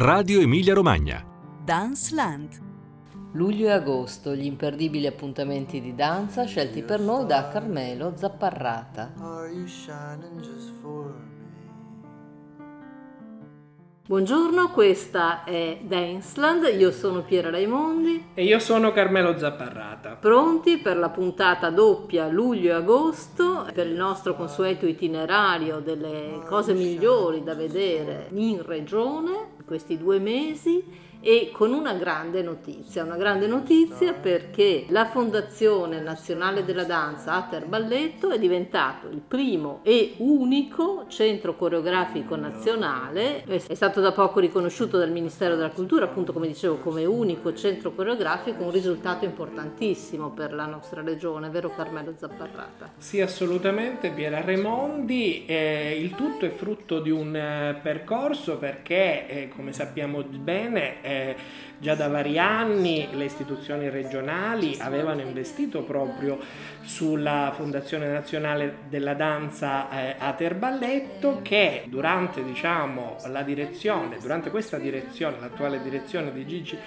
Radio Emilia Romagna. Dance Land. Luglio e agosto, gli imperdibili appuntamenti di danza scelti per noi da Carmelo Zapparrata. Buongiorno, questa è Danceland, io sono Piera Raimondi e io sono Carmelo Zapparrata. Pronti per la puntata doppia luglio e agosto, per il nostro consueto itinerario delle cose migliori da vedere in regione questi due mesi e con una grande notizia, una grande notizia perché la Fondazione Nazionale della Danza Ater Balletto è diventato il primo e unico centro coreografico nazionale, è stato da poco riconosciuto dal Ministero della Cultura appunto come dicevo come unico centro coreografico, un risultato importantissimo per la nostra regione, vero Carmelo Zapparrata? Sì assolutamente Piera Remondi, eh, il tutto è frutto di un eh, percorso perché eh, come sappiamo bene eh, già da vari anni le istituzioni regionali avevano investito proprio sulla Fondazione Nazionale della Danza eh, Ater che durante diciamo, la direzione, durante questa direzione, l'attuale direzione di Gigi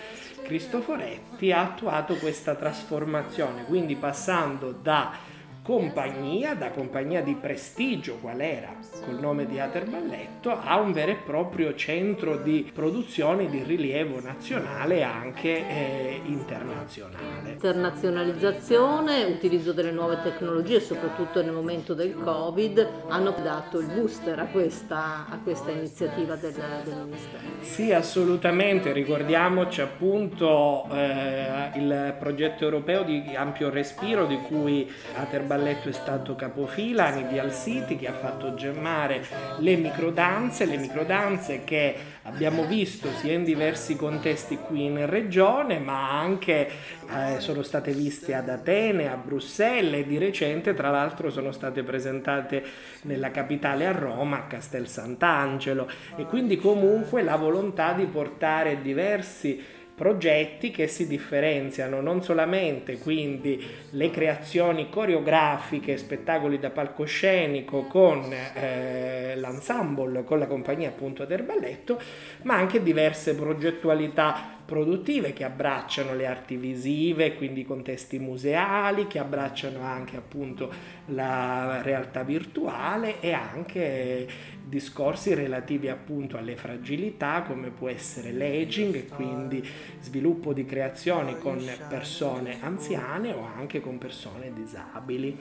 Cristoforetti ha attuato questa trasformazione, quindi passando da compagnia, da compagnia di prestigio qual era col nome di Ater Balletto, a un vero e proprio centro di produzione di rilievo nazionale e anche eh, internazionale. Internazionalizzazione, utilizzo delle nuove tecnologie, soprattutto nel momento del Covid, hanno dato il booster a questa, a questa iniziativa del, del, Ministero. Sì, assolutamente, ricordiamoci appunto eh, il progetto europeo di ampio respiro di cui Ater balletto è stato capofila, Nidial City che ha fatto gemmare le microdanze, le microdanze che abbiamo visto sia in diversi contesti qui in regione, ma anche eh, sono state viste ad Atene, a Bruxelles e di recente tra l'altro sono state presentate nella capitale a Roma, a Castel Sant'Angelo. E quindi comunque la volontà di portare diversi progetti che si differenziano non solamente quindi le creazioni coreografiche, spettacoli da palcoscenico con eh, l'ensemble, con la compagnia appunto del balletto, ma anche diverse progettualità produttive che abbracciano le arti visive, quindi contesti museali, che abbracciano anche appunto la realtà virtuale e anche discorsi relativi appunto alle fragilità come può essere l'aging e quindi sviluppo di creazioni con persone anziane o anche con persone disabili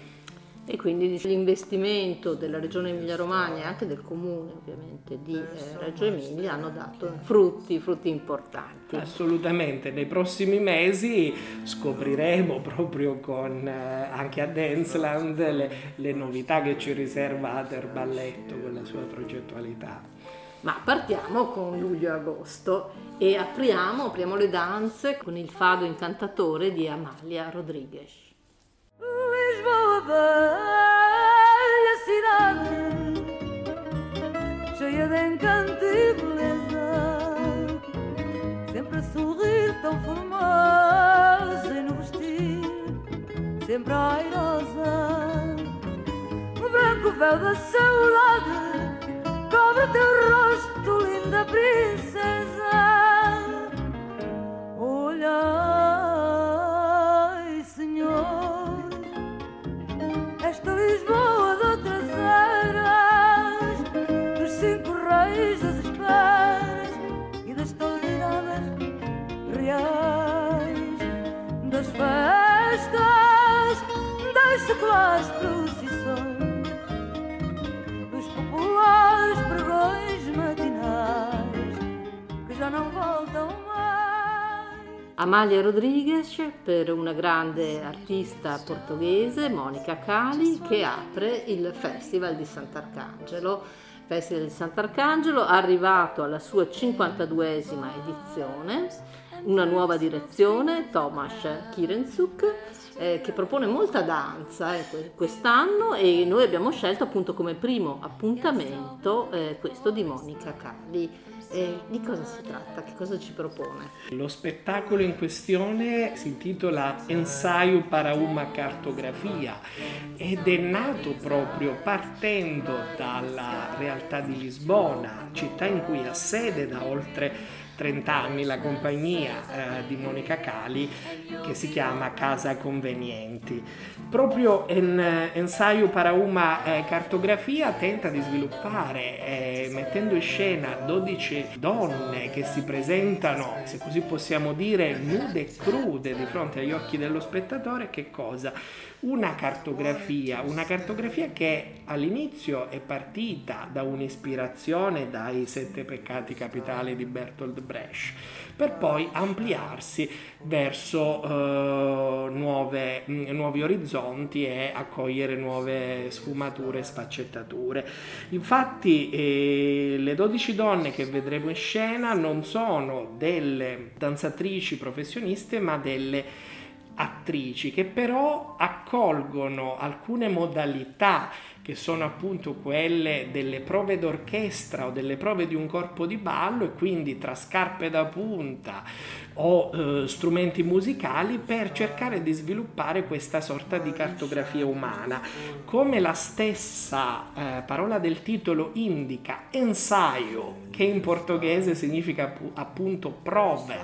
e quindi l'investimento della regione Emilia-Romagna e anche del comune ovviamente di eh, Reggio Emilia hanno dato frutti, frutti importanti. Assolutamente, nei prossimi mesi scopriremo proprio con, eh, anche a Danceland le, le novità che ci riserva Ater Balletto con la sua progettualità. Ma partiamo con luglio-agosto e apriamo, apriamo le danze con il fado incantatore di Amalia Rodriguez. Lisboa, velha cidade, cheia de encanto e beleza, sempre a sorrir tão formosa e no vestir, sempre airosa. O branco véu da Amalia Rodriguez per una grande artista portoghese, Monica Cali, che apre il Festival di Sant'Arcangelo. Festival di Sant'Arcangelo arrivato alla sua 52esima edizione, una nuova direzione, Tomasz Kirenzuk, eh, che propone molta danza eh, quest'anno e noi abbiamo scelto appunto come primo appuntamento eh, questo di Monica Calli. Eh, di cosa si tratta? Che cosa ci propone? Lo spettacolo in questione si intitola Ensaio para una cartografia ed è nato proprio partendo dalla realtà di Lisbona, città in cui ha sede da oltre 30 anni la compagnia eh, di Monica Cali che si chiama Casa Convenienti. Proprio in Ensaio para una eh, cartografia tenta di sviluppare, eh, mettendo in scena 12 donne che si presentano, se così possiamo dire, nude e crude di fronte agli occhi dello spettatore, che cosa? Una cartografia, una cartografia che all'inizio è partita da un'ispirazione dai sette peccati capitali di Bertolt Brecht, per poi ampliarsi verso uh, nuove, nuovi orizzonti e accogliere nuove sfumature e sfaccettature. Infatti eh, le 12 donne che vedremo in scena non sono delle danzatrici professioniste ma delle attrici che però accolgono alcune modalità che sono appunto quelle delle prove d'orchestra o delle prove di un corpo di ballo e quindi tra scarpe da punta o eh, strumenti musicali per cercare di sviluppare questa sorta di cartografia umana. Come la stessa eh, parola del titolo indica, ensaio, che in portoghese significa appunto prove,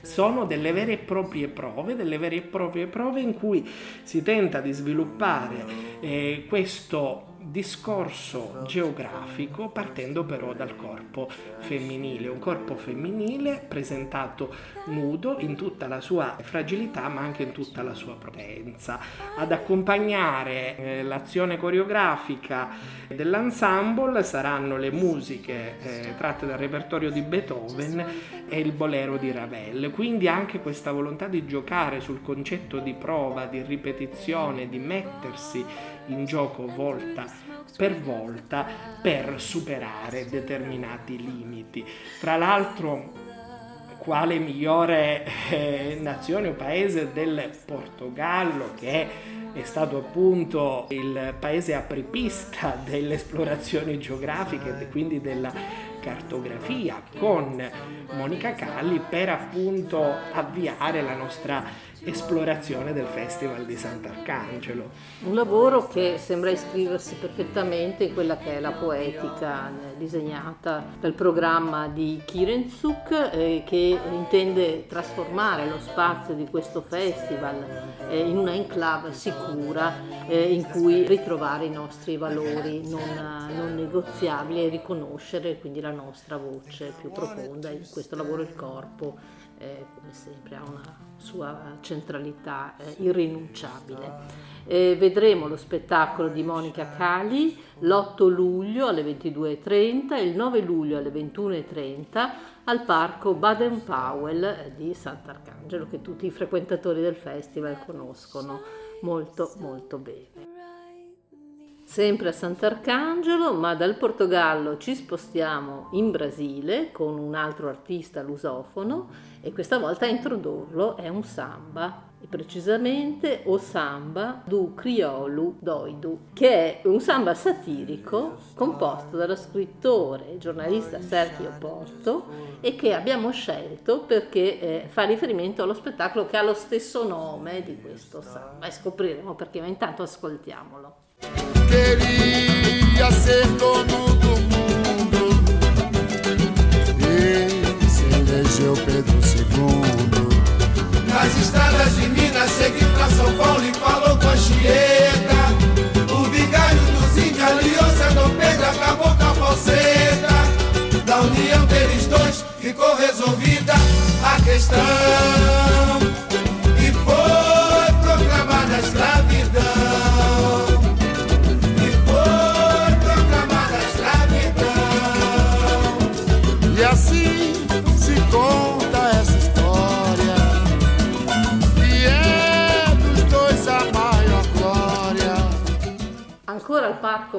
sono delle vere e proprie prove, delle vere e proprie prove in cui si tenta di sviluppare eh, questo discorso geografico partendo però dal corpo femminile, un corpo femminile presentato nudo in tutta la sua fragilità ma anche in tutta la sua potenza. Ad accompagnare eh, l'azione coreografica dell'ensemble saranno le musiche eh, tratte dal repertorio di Beethoven e il bolero di Ravel, quindi anche questa volontà di giocare sul concetto di prova, di ripetizione, di mettersi in gioco volta per volta per superare determinati limiti. Tra l'altro, quale migliore eh, nazione o paese del Portogallo che è stato appunto il paese apripista delle esplorazioni geografiche e quindi della cartografia con Monica Calli per appunto avviare la nostra esplorazione del Festival di Sant'Arcangelo. Un lavoro che sembra iscriversi perfettamente in quella che è la poetica eh, disegnata dal programma di Kirensuk eh, che intende trasformare lo spazio di questo festival eh, in una enclave sicura eh, in cui ritrovare i nostri valori non, non negoziabili e riconoscere quindi la nostra voce più profonda. In questo lavoro il corpo eh, come sempre ha una sua centralità eh, irrinunciabile. Eh, vedremo lo spettacolo di Monica Cali l'8 luglio alle 22.30 e il 9 luglio alle 21.30 al parco Baden-Powell di Sant'Arcangelo che tutti i frequentatori del festival conoscono molto molto bene sempre a Sant'Arcangelo, ma dal Portogallo ci spostiamo in Brasile con un altro artista lusofono e questa volta a introdurlo è un samba, e precisamente o samba do criolo doido, che è un samba satirico composto dallo scrittore e giornalista Sergio Porto e che abbiamo scelto perché eh, fa riferimento allo spettacolo che ha lo stesso nome di questo samba e scopriremo perché, ma intanto ascoltiamolo. Queria ser dono do mundo e se elegeu Pedro II. Nas estradas de Minas, seguiu pra São Paulo e falou com a Chieta. O vigário dos índios aliou-se a Dom Pedro, acabou com a falseta. Da união deles dois ficou resolvida a questão.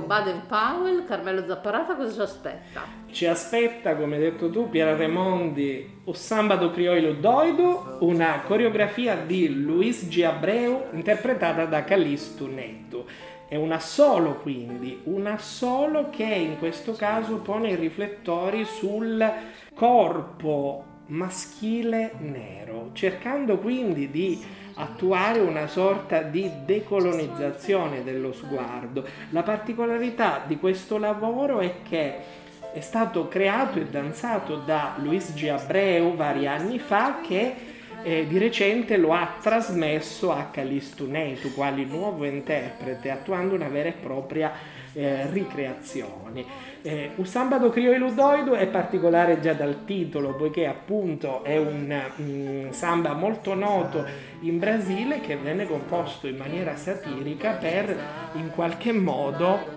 Parco Baden-Powell, Carmelo Zapparata cosa ci aspetta? Ci aspetta, come hai detto tu, Piera Remondi, o samba do criollo doido, una coreografia di Luis G. Abreu interpretata da Callisto Netto. È un assolo quindi, un assolo che in questo caso pone i riflettori sul corpo maschile nero, cercando quindi di attuare una sorta di decolonizzazione dello sguardo. La particolarità di questo lavoro è che è stato creato e danzato da Luis G. Abreu vari anni fa che eh, di recente lo ha trasmesso a Callisto Netu quale nuovo interprete attuando una vera e propria eh, ricreazione. Eh, un sambado criollo ludoido è particolare già dal titolo, poiché appunto è un, un samba molto noto in Brasile che venne composto in maniera satirica per in qualche modo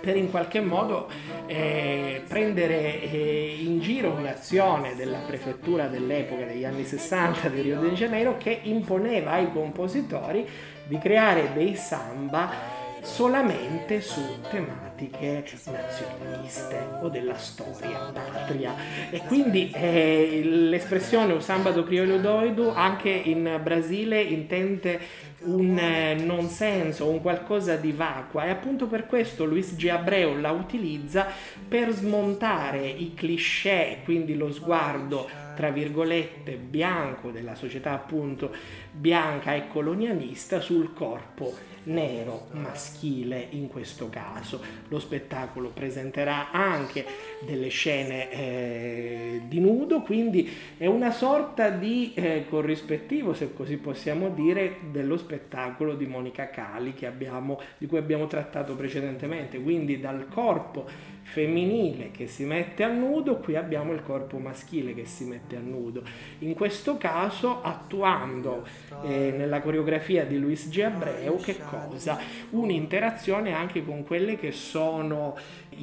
per in qualche modo eh, prendere eh, in giro un'azione della prefettura dell'epoca degli anni 60 di Rio de Janeiro che imponeva ai compositori di creare dei samba solamente su tematiche nazionaliste o della storia patria e quindi eh, l'espressione un sambado criollo doido anche in Brasile intende un eh, non senso, un qualcosa di vacua e appunto per questo Luis G. Abreu la utilizza per smontare i cliché, quindi lo sguardo tra virgolette bianco della società appunto bianca e colonialista sul corpo nero maschile in questo caso. Lo spettacolo presenterà anche delle scene eh, di nudo, quindi è una sorta di eh, corrispettivo, se così possiamo dire, dello spettacolo di Monica Cali abbiamo, di cui abbiamo trattato precedentemente, quindi dal corpo femminile che si mette a nudo, qui abbiamo il corpo maschile che si mette a nudo. In questo caso attuando eh, nella coreografia di Luis G. Abreu che cosa? Un'interazione anche con quelle che sono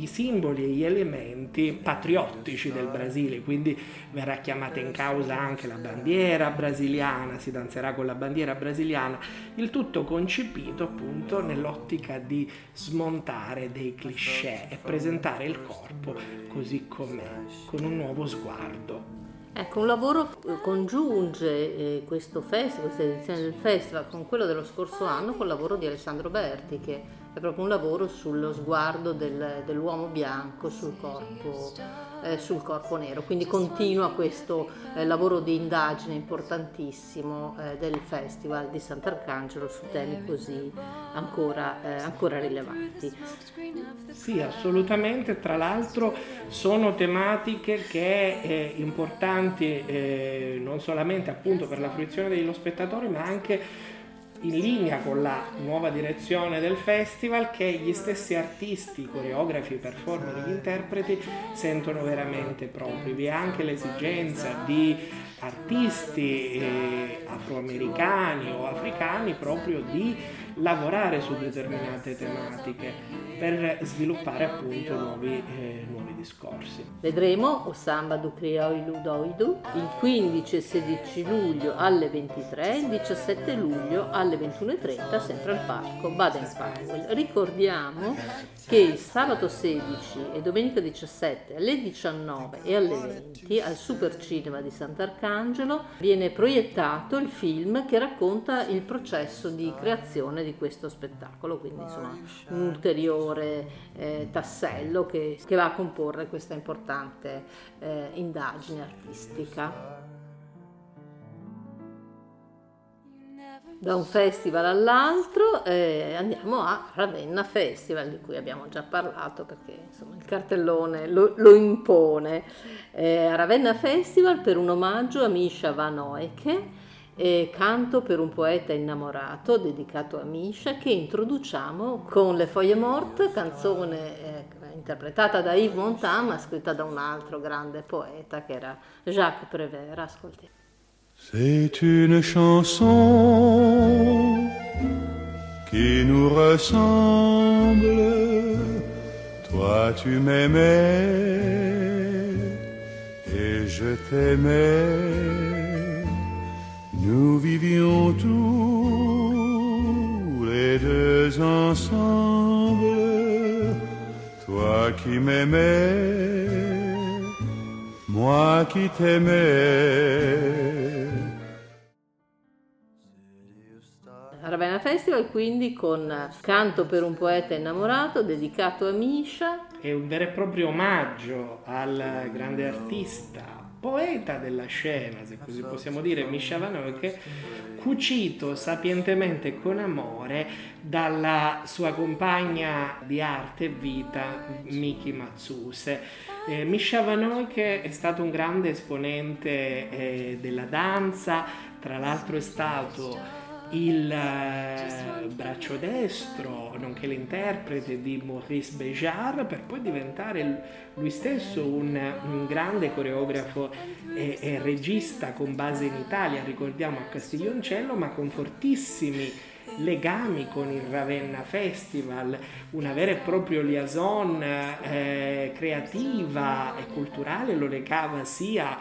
i simboli e gli elementi patriottici del Brasile, quindi verrà chiamata in causa anche la bandiera brasiliana, si danzerà con la bandiera brasiliana, il tutto concepito appunto nell'ottica di smontare dei cliché e presentare il corpo così com'è, con un nuovo sguardo. Ecco, un lavoro congiunge eh, questo festival, questa edizione del festival con quello dello scorso anno, col lavoro di Alessandro Berti, che è proprio un lavoro sullo sguardo del, dell'uomo bianco sul corpo, eh, sul corpo, nero. Quindi continua questo eh, lavoro di indagine importantissimo eh, del Festival di Sant'Arcangelo su temi così ancora, eh, ancora rilevanti. Sì, assolutamente. Tra l'altro sono tematiche che eh, importanti eh, non solamente appunto per la fruizione dello spettatore, ma anche in linea con la nuova direzione del festival che gli stessi artisti, coreografi, performer, gli interpreti sentono veramente propri. Vi è anche l'esigenza di artisti eh, afroamericani o africani proprio di lavorare su determinate tematiche per sviluppare appunto nuovi, eh, nuovi discorsi. Vedremo o Samba do Crioulo Doido il 15 e 16 luglio alle 23 il 17 luglio alle 21.30 sempre al parco Baden-Powell. Ricordiamo che il sabato 16 e domenica 17 alle 19 e alle 20 al Super Cinema di Sant'Arcangelo viene proiettato il film che racconta il processo di creazione di questo spettacolo, quindi insomma un ulteriore eh, tassello che, che, va a comporre questa importante eh, indagine artistica. da un festival all'altro eh, andiamo a Ravenna Festival di cui abbiamo già parlato perché insomma, il cartellone lo, lo impone. Eh, Ravenna Festival per un omaggio a Misha Van Oeke e Canto per un poeta innamorato dedicato a Misha che introduciamo con Le Foglie Morte, canzone eh, interpretata da Yves Montand ma scritta da un altro grande poeta che era Jacques Prévert. Ascoltiamo. C'est une chanson qui nous ressemble. Toi tu m'aimais et je t'aimais. Nous vivions tous les deux ensemble toi qui m'aimais, moi qui t'aimais. Ravenna Festival quindi con Canto per un poeta innamorato dedicato a Misha. È un vero e proprio omaggio al grande artista, poeta della scena, se così possiamo dire, Vanoche, cucito sapientemente con amore dalla sua compagna di arte e vita, Miki Matsuse. Eh, Misha Vanoche è stato un grande esponente eh, della danza, tra l'altro è stato il eh, braccio destro, nonché l'interprete di Maurice Béjart, per poi diventare lui stesso un, un grande coreografo e, e, regista con base in Italia, ricordiamo a Castiglioncello, ma con fortissimi legami con il Ravenna Festival, una vera e propria liaison eh, creativa e culturale lo legava sia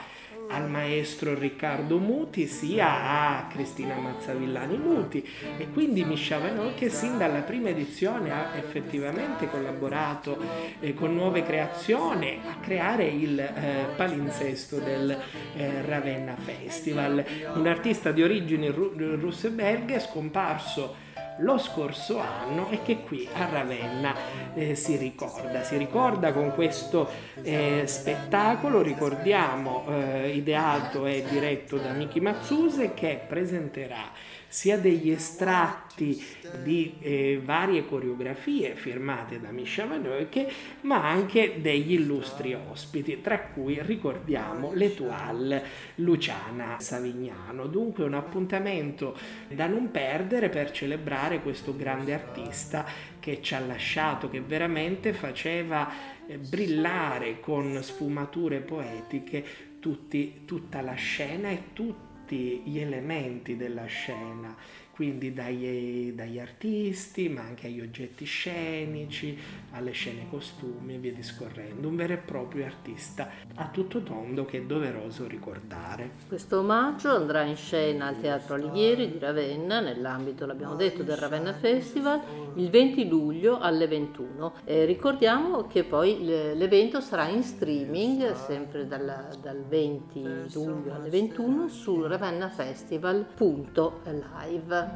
al maestro Riccardo Muti sia a Cristina Mazzavillani Muti. E quindi Miscia Vanol che sin dalla prima edizione ha effettivamente collaborato eh, con nuove creazioni a creare il eh, palinsesto del eh, Ravenna Festival, un artista di origini ru- russe belghe scomparso lo scorso anno e che qui a Ravenna eh, si ricorda. Si ricorda con questo eh, spettacolo, ricordiamo, eh, ideato e diretto da Miki Mazzuse che presenterà sia degli estratti di eh, varie coreografie firmate da Misha Vanoche, ma anche degli illustri ospiti, tra cui ricordiamo l'Etoile Luciana Savignano. Dunque un appuntamento da non perdere per celebrare questo grande artista che ci ha lasciato, che veramente faceva eh, brillare con sfumature poetiche tutti, tutta la scena e tutti tutti gli elementi della scena, quindi dagli, dagli, artisti, ma anche agli oggetti scenici, alle scene costumi e via discorrendo. Un vero e proprio artista a tutto tondo che è doveroso ricordare. Questo omaggio andrà in scena al Teatro Alighieri di Ravenna, nell'ambito, l'abbiamo detto, del Ravenna Festival, il 20 luglio alle 21. E ricordiamo che poi l'evento sarà in streaming, sempre dal, dal 20 luglio alle 21, sul ravennafestival.live.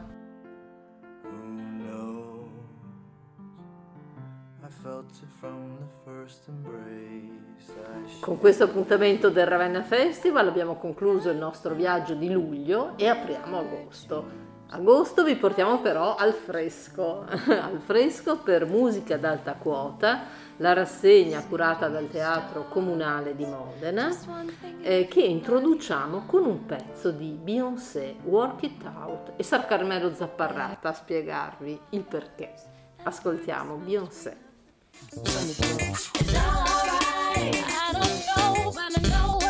Con questo appuntamento del Ravenna Festival abbiamo concluso il nostro viaggio di luglio e apriamo agosto. Agosto vi portiamo però al fresco, al fresco per musica ad alta quota, la rassegna curata dal Teatro Comunale di Modena, eh, che introduciamo con un pezzo di Beyoncé, Work It Out, e Sar Carmelo Zapparrata a spiegarvi il perché. Ascoltiamo Beyoncé. It's all right. I don't know, but I know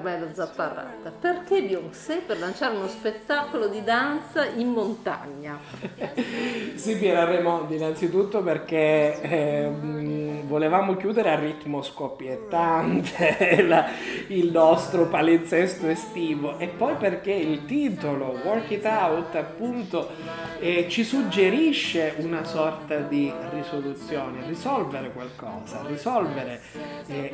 Carmelo Zapparrata, perché Beyoncé per lanciare uno spettacolo di danza in montagna? Sì, Piera Remondi, innanzitutto perché ehm, volevamo chiudere a ritmo scoppiettante la- il nostro palinsesto estivo e poi perché il titolo Work It Out appunto eh, ci suggerisce una sorta di risoluzione, risolvere qualcosa, risolvere eh,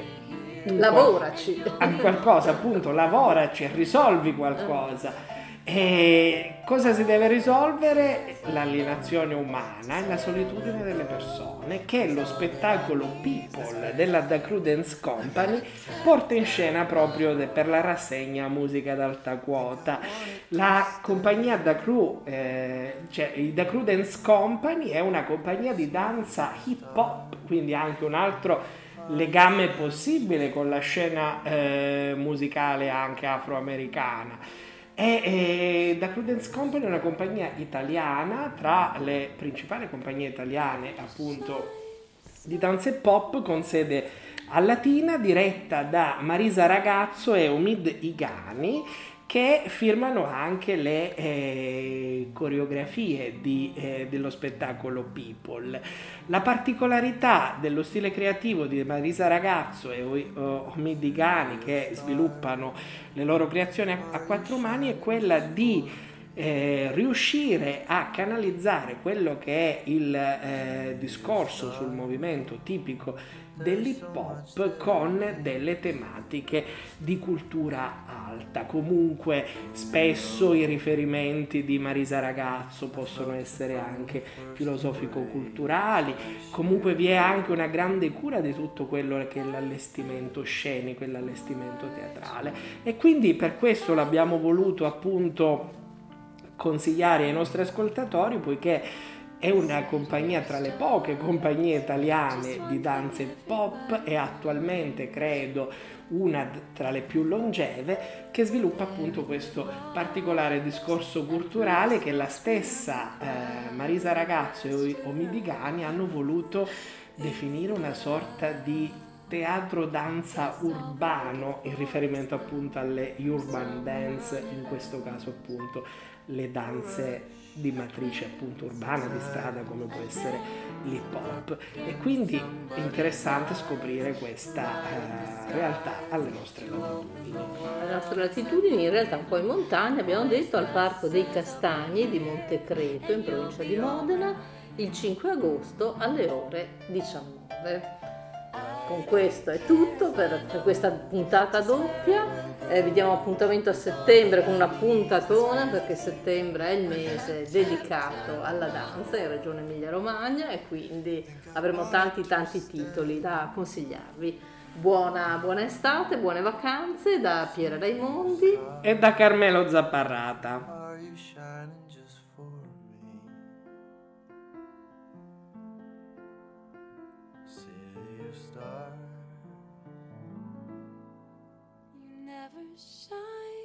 Lavoraci. a qualcosa, appunto, lavoraci, risolvi qualcosa. E cosa si deve risolvere? L'alienazione umana e la solitudine delle persone che lo spettacolo People della The Crudence Company porta in scena proprio per la rassegna Musica ad alta quota. La compagnia The Crew, eh, cioè i The Crudence Company è una compagnia di danza hip hop, quindi anche un altro legame possibile con la scena eh, musicale anche afroamericana. E, e da Prudence Company è una compagnia italiana, tra le principali compagnie italiane appunto di danze pop con sede a Latina diretta da Marisa Ragazzo e Omid Igani che firmano anche le eh, coreografie di, eh, dello spettacolo People. La particolarità dello stile creativo di Marisa Ragazzo e Omid Igani che sviluppano le loro creazioni a, a quattro mani è quella di eh, riuscire a canalizzare quello che è il eh, discorso sul movimento tipico dell'hip hop con delle tematiche di cultura alta. Comunque spesso i riferimenti di Marisa Ragazzo possono essere anche filosofico-culturali, comunque vi è anche una grande cura di tutto quello che è l'allestimento scenico e l'allestimento teatrale e quindi per questo l'abbiamo voluto appunto consigliare ai nostri ascoltatori poiché è una compagnia tra le poche compagnie italiane di danze pop e attualmente credo una tra le più longeve che sviluppa appunto questo particolare discorso culturale che la stessa eh, Marisa Ragazzo e Omidigani hanno voluto definire una sorta di teatro danza urbano in riferimento appunto alle urban dance in questo caso appunto le danze di matrice appunto urbana, di strada come può essere l'hip hop e quindi è interessante scoprire questa uh, realtà alle nostre latitudini. Alle nostre latitudini in realtà un po' in montagna abbiamo detto al Parco dei Castagni di Montecreto in provincia di Modena il 5 agosto alle ore 19 con questo è tutto per, per questa puntata doppia. Eh, vi diamo appuntamento a settembre con una puntatona perché settembre è il mese dedicato alla danza in Regione Emilia-Romagna e quindi avremo tanti tanti titoli da consigliarvi. Buona, buona estate, buone vacanze da Piera Raimondi e da Carmelo Zapparrata. never shine.